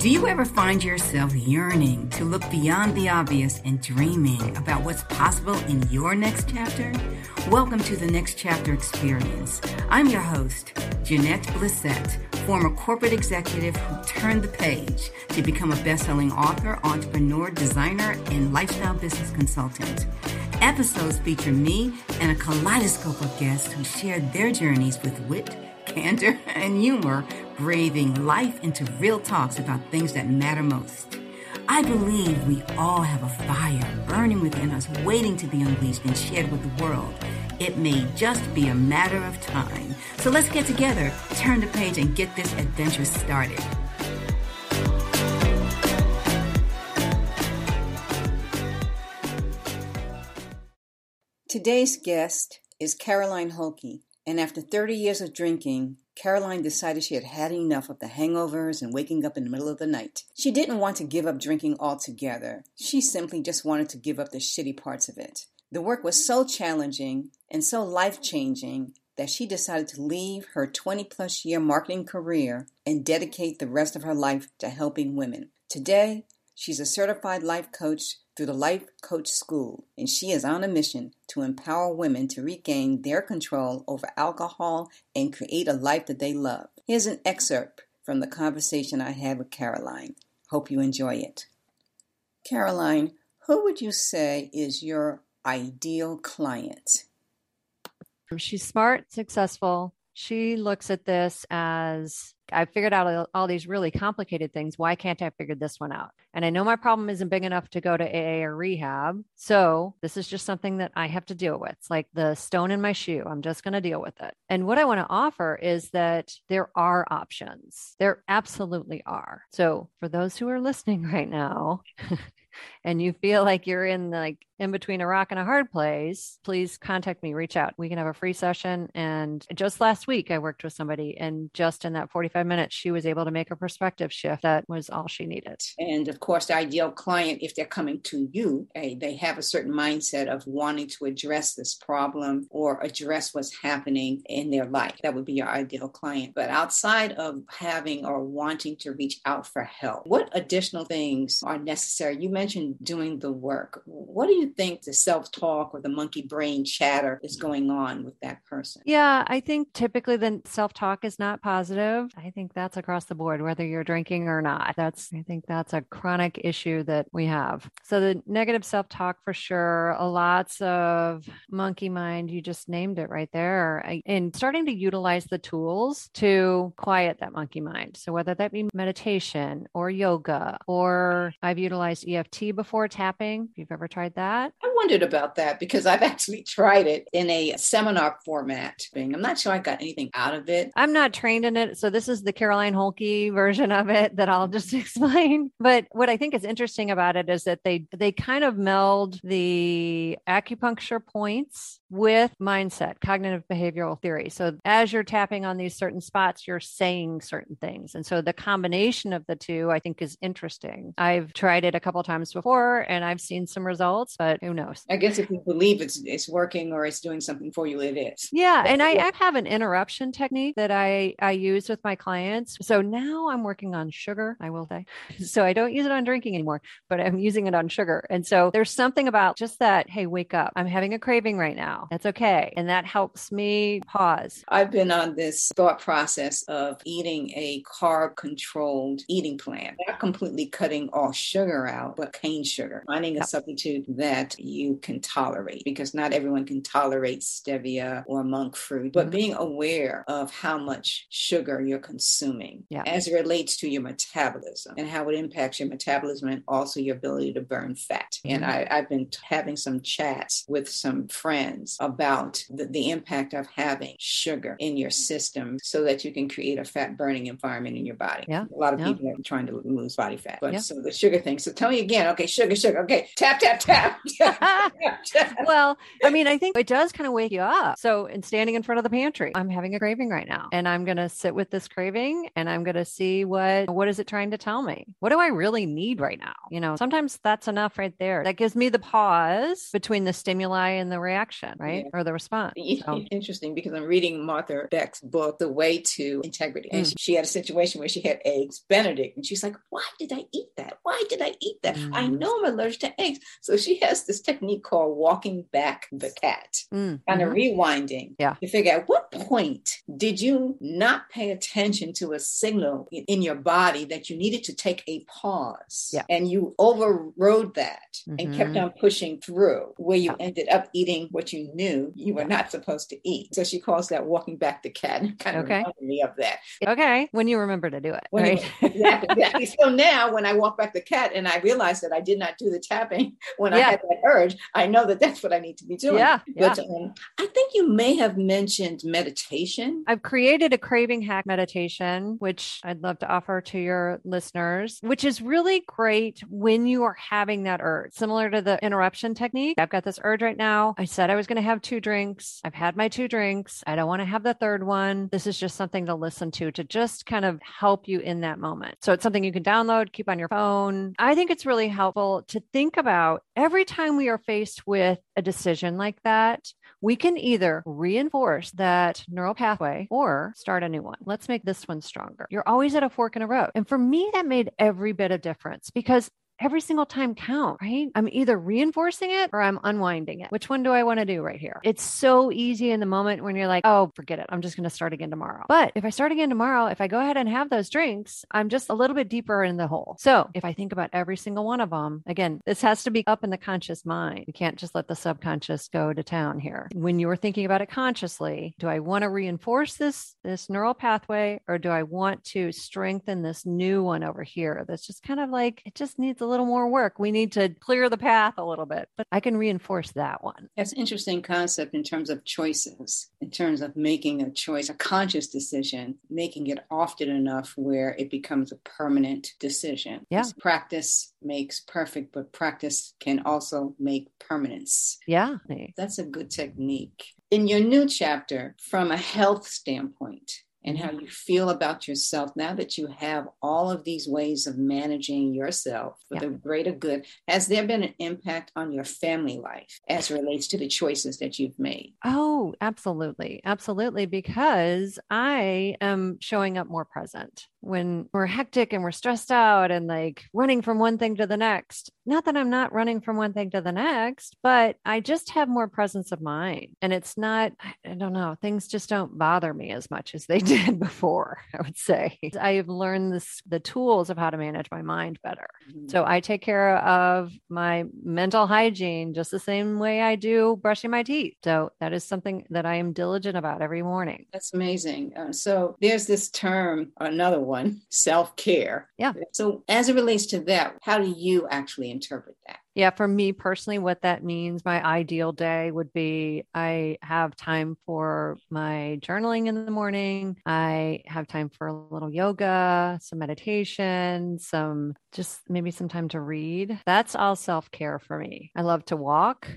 Do you ever find yourself yearning to look beyond the obvious and dreaming about what's possible in your next chapter? Welcome to the Next Chapter Experience. I'm your host, Jeanette Blissett, former corporate executive who turned the page to become a best-selling author, entrepreneur, designer, and lifestyle business consultant. Episodes feature me and a kaleidoscope of guests who share their journeys with wit, candor, and humor, breathing life into real talks about things that matter most. I believe we all have a fire burning within us, waiting to be unleashed and shared with the world. It may just be a matter of time. So let's get together, turn the page, and get this adventure started. Today's guest is Caroline Holke, and after 30 years of drinking, Caroline decided she had had enough of the hangovers and waking up in the middle of the night. She didn't want to give up drinking altogether. She simply just wanted to give up the shitty parts of it. The work was so challenging and so life changing that she decided to leave her 20 plus year marketing career and dedicate the rest of her life to helping women. Today, she's a certified life coach through the Life Coach School, and she is on a mission to empower women to regain their control over alcohol and create a life that they love. Here's an excerpt from the conversation I had with Caroline. Hope you enjoy it. Caroline, who would you say is your ideal client? She's smart, successful. She looks at this as I figured out all these really complicated things. Why can't I figure this one out? And I know my problem isn't big enough to go to AA or rehab. So this is just something that I have to deal with. It's like the stone in my shoe. I'm just going to deal with it. And what I want to offer is that there are options. There absolutely are. So for those who are listening right now, and you feel like you're in like in between a rock and a hard place, please contact me, reach out. We can have a free session. And just last week, I worked with somebody, and just in that 45 minutes, she was able to make a perspective shift. That was all she needed. And of course, the ideal client, if they're coming to you, they have a certain mindset of wanting to address this problem or address what's happening in their life. That would be your ideal client. But outside of having or wanting to reach out for help, what additional things are necessary? You mentioned doing the work. What do you think the self talk or the monkey brain chatter is going on with that person? Yeah, I think typically the self talk is not positive. I think that's across the board, whether you're drinking or not. That's, I think that's a chronic issue that we have. So the negative self talk for sure, lots of monkey mind. You just named it right there. And starting to utilize the tools to quiet that monkey mind. So whether that be meditation or yoga, or I've utilized EFT before tapping. If you've ever tried that, I wondered about that because I've actually tried it in a seminar format. I'm not sure I got anything out of it. I'm not trained in it. So this is the Caroline Holke version of it that I'll just explain. But what I think is interesting about it is that they they kind of meld the acupuncture points with mindset, cognitive behavioral theory. So as you're tapping on these certain spots, you're saying certain things. And so the combination of the two I think is interesting. I've tried it a couple times before and I've seen some results, but who knows? I guess if you believe it's it's working or it's doing something for you, it is. Yeah. And I, I have an interruption technique that I, I use with my clients. So now I'm working on sugar, I will say. So I don't use it on drinking anymore, but I'm using it on sugar. And so there's something about just that, hey, wake up. I'm having a craving right now. That's okay. And that helps me pause. I've been on this thought process of eating a carb controlled eating plan, not completely cutting all sugar out, but cane sugar, finding a substitute that you can tolerate because not everyone can tolerate stevia or monk fruit, but mm-hmm. being aware of how much sugar you're consuming yeah. as it relates to your metabolism and how it impacts your metabolism and also your ability to burn fat. Mm-hmm. And I, have been having some chats with some friends about the, the impact of having sugar in your system so that you can create a fat burning environment in your body. Yeah. A lot of yeah. people are trying to lose body fat. But yeah. so the sugar thing. So tell me again, okay, sugar, sugar. Okay, tap, tap, tap. well, I mean, I think it does kind of wake you up. So, in standing in front of the pantry, I'm having a craving right now, and I'm going to sit with this craving, and I'm going to see what what is it trying to tell me? What do I really need right now? You know, sometimes that's enough right there. That gives me the pause between the stimuli and the reaction. Right? Yeah. Or the response. So. Interesting because I'm reading Martha Beck's book, The Way to Integrity. And mm. she, had a situation where she had eggs Benedict. And she's like, why did I eat that? Why did I eat that? Mm. I know I'm allergic to eggs. So she has this technique called walking back the cat, mm. kind of mm-hmm. rewinding yeah. to figure out what point did you not pay attention to a signal in your body that you needed to take a pause yeah. and you overrode that mm-hmm. and kept on pushing through where you yeah. ended up eating what you knew you were not supposed to eat. So she calls that walking back the cat kind of okay. reminded me of that. Okay. When you remember to do it. When right. You, exactly, exactly. so now when I walk back the cat and I realize that I did not do the tapping when yeah. I had that urge, I know that that's what I need to be doing. Yeah. But um, I think you may have mentioned meditation. I've created a craving hack meditation, which I'd love to offer to your listeners, which is really great when you are having that urge, similar to the interruption technique. I've got this urge right now. I said I was going to have two drinks. I've had my two drinks. I don't want to have the third one. This is just something to listen to to just kind of help you in that moment. So it's something you can download, keep on your phone. I think it's really helpful to think about every time we are faced with a decision like that, we can either reinforce that neural pathway or start a new one. Let's make this one stronger. You're always at a fork in a road. And for me, that made every bit of difference because every single time count, right? I'm either reinforcing it or I'm unwinding it. Which one do I want to do right here? It's so easy in the moment when you're like, oh, forget it. I'm just going to start again tomorrow. But if I start again tomorrow, if I go ahead and have those drinks, I'm just a little bit deeper in the hole. So if I think about every single one of them, again, this has to be up in the conscious mind. You can't just let the subconscious go to town here. When you're thinking about it consciously, do I want to reinforce this, this neural pathway or do I want to strengthen this new one over here that's just kind of like, it just needs a little more work. We need to clear the path a little bit, but I can reinforce that one. That's an interesting concept in terms of choices, in terms of making a choice, a conscious decision, making it often enough where it becomes a permanent decision. Yeah. Practice makes perfect, but practice can also make permanence. Yeah. That's a good technique. In your new chapter, from a health standpoint, and how you feel about yourself now that you have all of these ways of managing yourself for yeah. the greater good. Has there been an impact on your family life as relates to the choices that you've made? Oh absolutely. Absolutely because i am showing up more present when we're hectic and we're stressed out and like running from one thing to the next. Not that I'm not running from one thing to the next, but I just have more presence of mind. And it's not, I don't know, things just don't bother me as much as they did before, I would say. I've learned this, the tools of how to manage my mind better. Mm-hmm. So I take care of my mental hygiene just the same way I do brushing my teeth. So that is something that I am diligent about every morning. That's amazing. Uh, so there's this term, another one, self care. Yeah. So, as it relates to that, how do you actually interpret that? Yeah, for me personally, what that means, my ideal day would be I have time for my journaling in the morning. I have time for a little yoga, some meditation, some just maybe some time to read. That's all self care for me. I love to walk.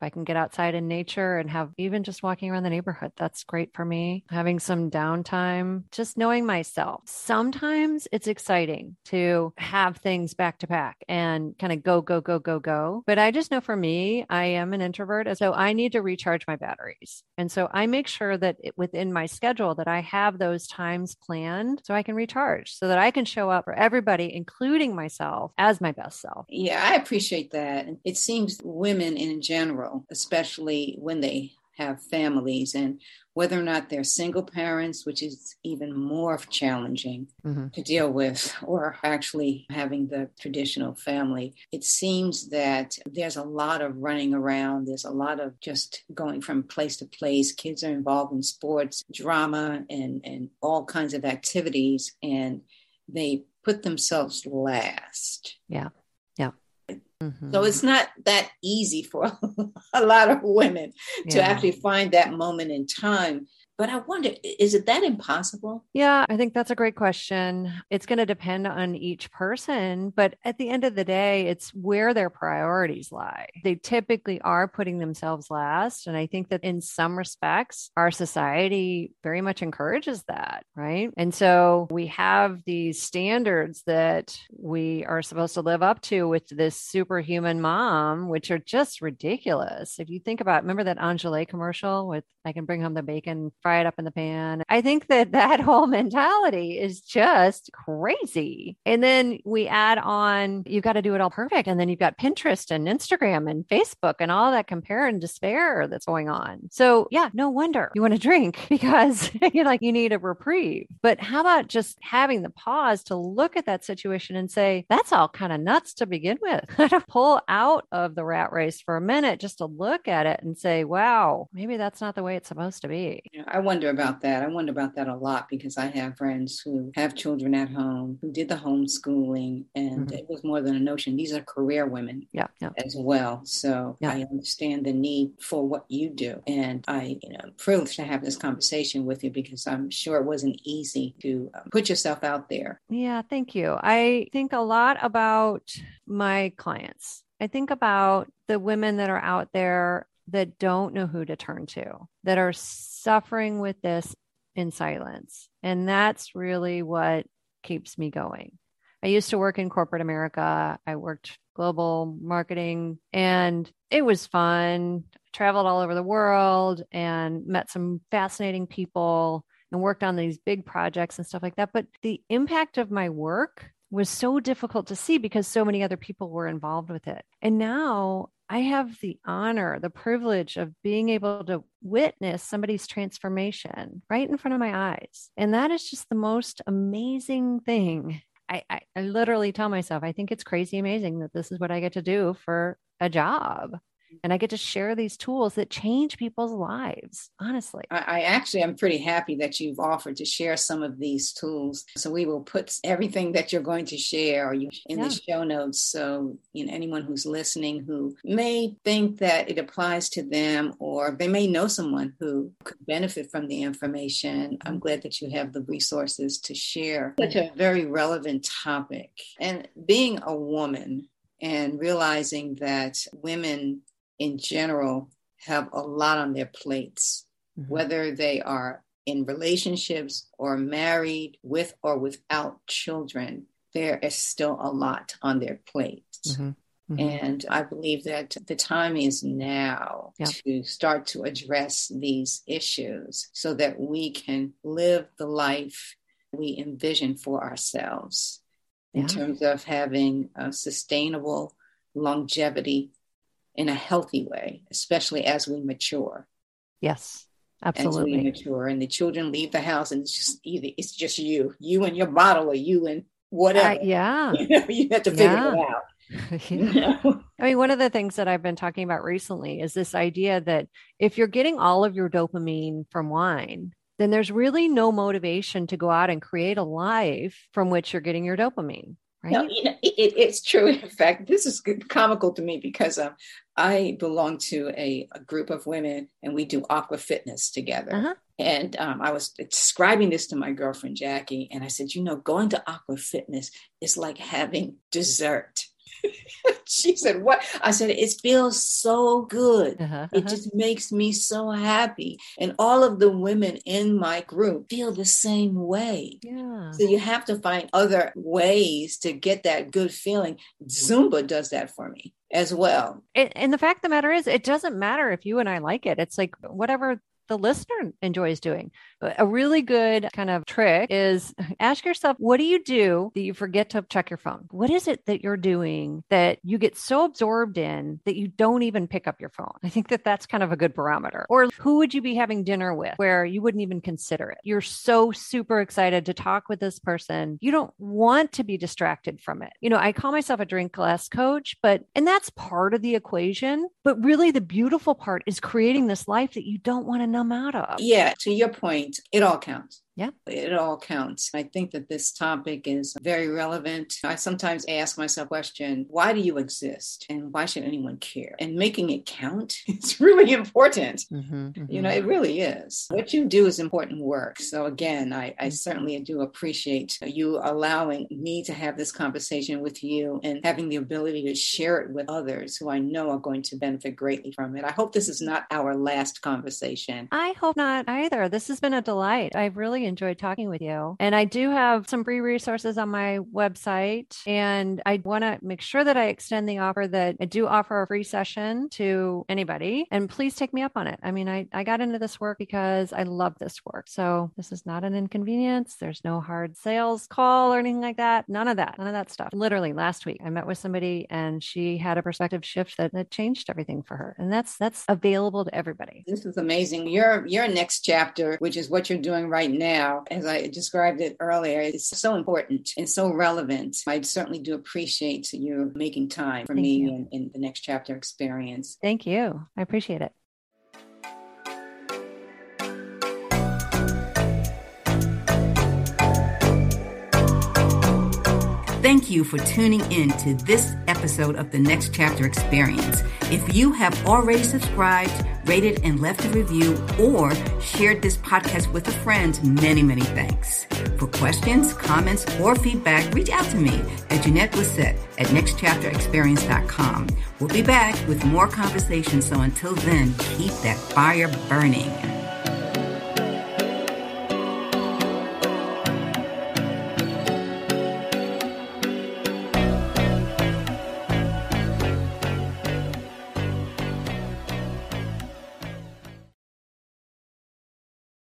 If I can get outside in nature and have even just walking around the neighborhood, that's great for me. Having some downtime, just knowing myself. Sometimes it's exciting to have things back to back and kind of go, go, go, go, go. But I just know for me, I am an introvert. So I need to recharge my batteries. And so I make sure that it, within my schedule that I have those times planned so I can recharge so that I can show up for everybody, including myself, as my best self. Yeah, I appreciate that. It seems women in general especially when they have families and whether or not they're single parents, which is even more challenging mm-hmm. to deal with, or actually having the traditional family. It seems that there's a lot of running around, there's a lot of just going from place to place. Kids are involved in sports, drama, and, and all kinds of activities, and they put themselves last. Yeah. Yeah. Mm-hmm. So it's not that easy for a lot of women yeah. to actually find that moment in time. But I wonder, is it that impossible? Yeah, I think that's a great question. It's going to depend on each person. But at the end of the day, it's where their priorities lie. They typically are putting themselves last. And I think that in some respects, our society very much encourages that, right? And so we have these standards that we are supposed to live up to with this superhuman mom, which are just ridiculous. If you think about, remember that Enjoli commercial with I can bring home the bacon, fry it up in the pan. I think that that whole mentality is just crazy. And then we add on, you've got to do it all perfect. And then you've got Pinterest and Instagram and Facebook and all that compare and despair that's going on. So yeah, no wonder you want to drink because you're like, you need a reprieve. But how about just having the pause to look at that situation and say, that's all kind of nuts to begin with. pull out of the rat race for a minute just to look at it and say, wow, maybe that's not the way it's supposed to be. Yeah, I wonder about that. I wonder about that a lot because I have friends who have children at home who did the homeschooling, and mm-hmm. it was more than a notion. These are career women yeah, yeah. as well. So yeah. I understand the need for what you do. And I, you know, I'm privileged to have this conversation with you because I'm sure it wasn't easy to uh, put yourself out there. Yeah, thank you. I think a lot about my clients. I think about the women that are out there that don't know who to turn to, that are suffering with this in silence. And that's really what keeps me going. I used to work in corporate America. I worked global marketing and it was fun. traveled all over the world and met some fascinating people and worked on these big projects and stuff like that. But the impact of my work was so difficult to see because so many other people were involved with it. And now I have the honor, the privilege of being able to witness somebody's transformation right in front of my eyes. And that is just the most amazing thing. I, I, I, literally tell myself, I think it's crazy amazing that this is what I get to do for a job and I get to share these tools that change people's lives, honestly. I, I actually am pretty happy that you've offered to share some of these tools. So we will put everything that you're going to share in yeah. the show notes. So you know anyone who's listening who may think that it applies to them or they may know someone who could benefit from the information. I'm glad that you have the resources to share such a very relevant topic. And being a woman and realizing that women in general have a lot on their plates, mm-hmm. whether they are in relationships or married with or without children, there is still a lot on their plates. Mm-hmm. Mm-hmm. And I believe that the time is now yeah. to start to address these issues so that we can live the life we envision for ourselves yeah. in terms of having a sustainable longevity in a healthy way, especially as we mature. Yes, absolutely. As we mature and the children leave the house and it's just either it's just you, you and your bottle or you and whatever. Uh, yeah. You, know, you have to figure yeah. it out. yeah. I mean, one of the things that I've been talking about recently is this idea that if you're getting all of your dopamine from wine, then there's really no motivation to go out and create a life from which you're getting your dopamine. Right? No, you know, it, it's true. In fact, this is comical to me because um, I belong to a, a, group of women and we do aqua fitness together. Uh-huh. And um, I was describing this to my girlfriend Jackie, and I said, you know, going to aqua fitness is like having dessert. she said, What? I said, It feels so good. Uh-huh, uh-huh. It just makes me so happy. And all of the women in my group feel the same way. Yeah. So you have to find other ways to get that good feeling. Zumba does that for me as well. And, and the fact of the matter is, it doesn't matter if you and I like it. It's like whatever the listener enjoys doing. But A really good kind of trick is ask yourself, what do you do that you forget to check your phone? What is it that you're doing that you get so absorbed in that you don't even pick up your phone? I think that that's kind of a good barometer. Or who would you be having dinner with where you wouldn't even consider it? You're so super excited to talk with this person. You don't want to be distracted from it. You know, I call myself a drink less coach, but, and that's part of the equation. But really, the beautiful part is creating this life that you don't want to out of. Yeah, to your point, it all counts. Yeah. It all counts. I think that this topic is very relevant. I sometimes ask myself question, why do you exist? And why should anyone care? And making it count is really important. Mm-hmm, mm-hmm. You know, it really is. What you do is important work. So again, I, I certainly do appreciate you allowing me to have this conversation with you and having the ability to share it with others who I know are going to benefit greatly from it. I hope this is not our last conversation. I hope not either. This has been a delight. I've really enjoyed talking with you. And I do have some free resources on my website. And I want to make sure that I extend the offer that I do offer a free session to anybody. And please take me up on it. I mean, I, I got into this work because I love this work. So this is not an inconvenience. There's no hard sales call or anything like that. None of that. None of that stuff. Literally last week, I met with somebody and she had a perspective shift that, that changed everything for her. And that's that's available to everybody. This is amazing. Your your next chapter, which is what you're doing right now, as I described it earlier, it's so important and so relevant. I certainly do appreciate you making time for Thank me in, in the next chapter experience. Thank you. I appreciate it. Thank you for tuning in to this episode of the Next Chapter Experience. If you have already subscribed, rated, and left a review, or shared this podcast with a friend, many, many thanks. For questions, comments, or feedback, reach out to me at Jeanette Blissett at nextchapterexperience.com. We'll be back with more conversations, so until then, keep that fire burning.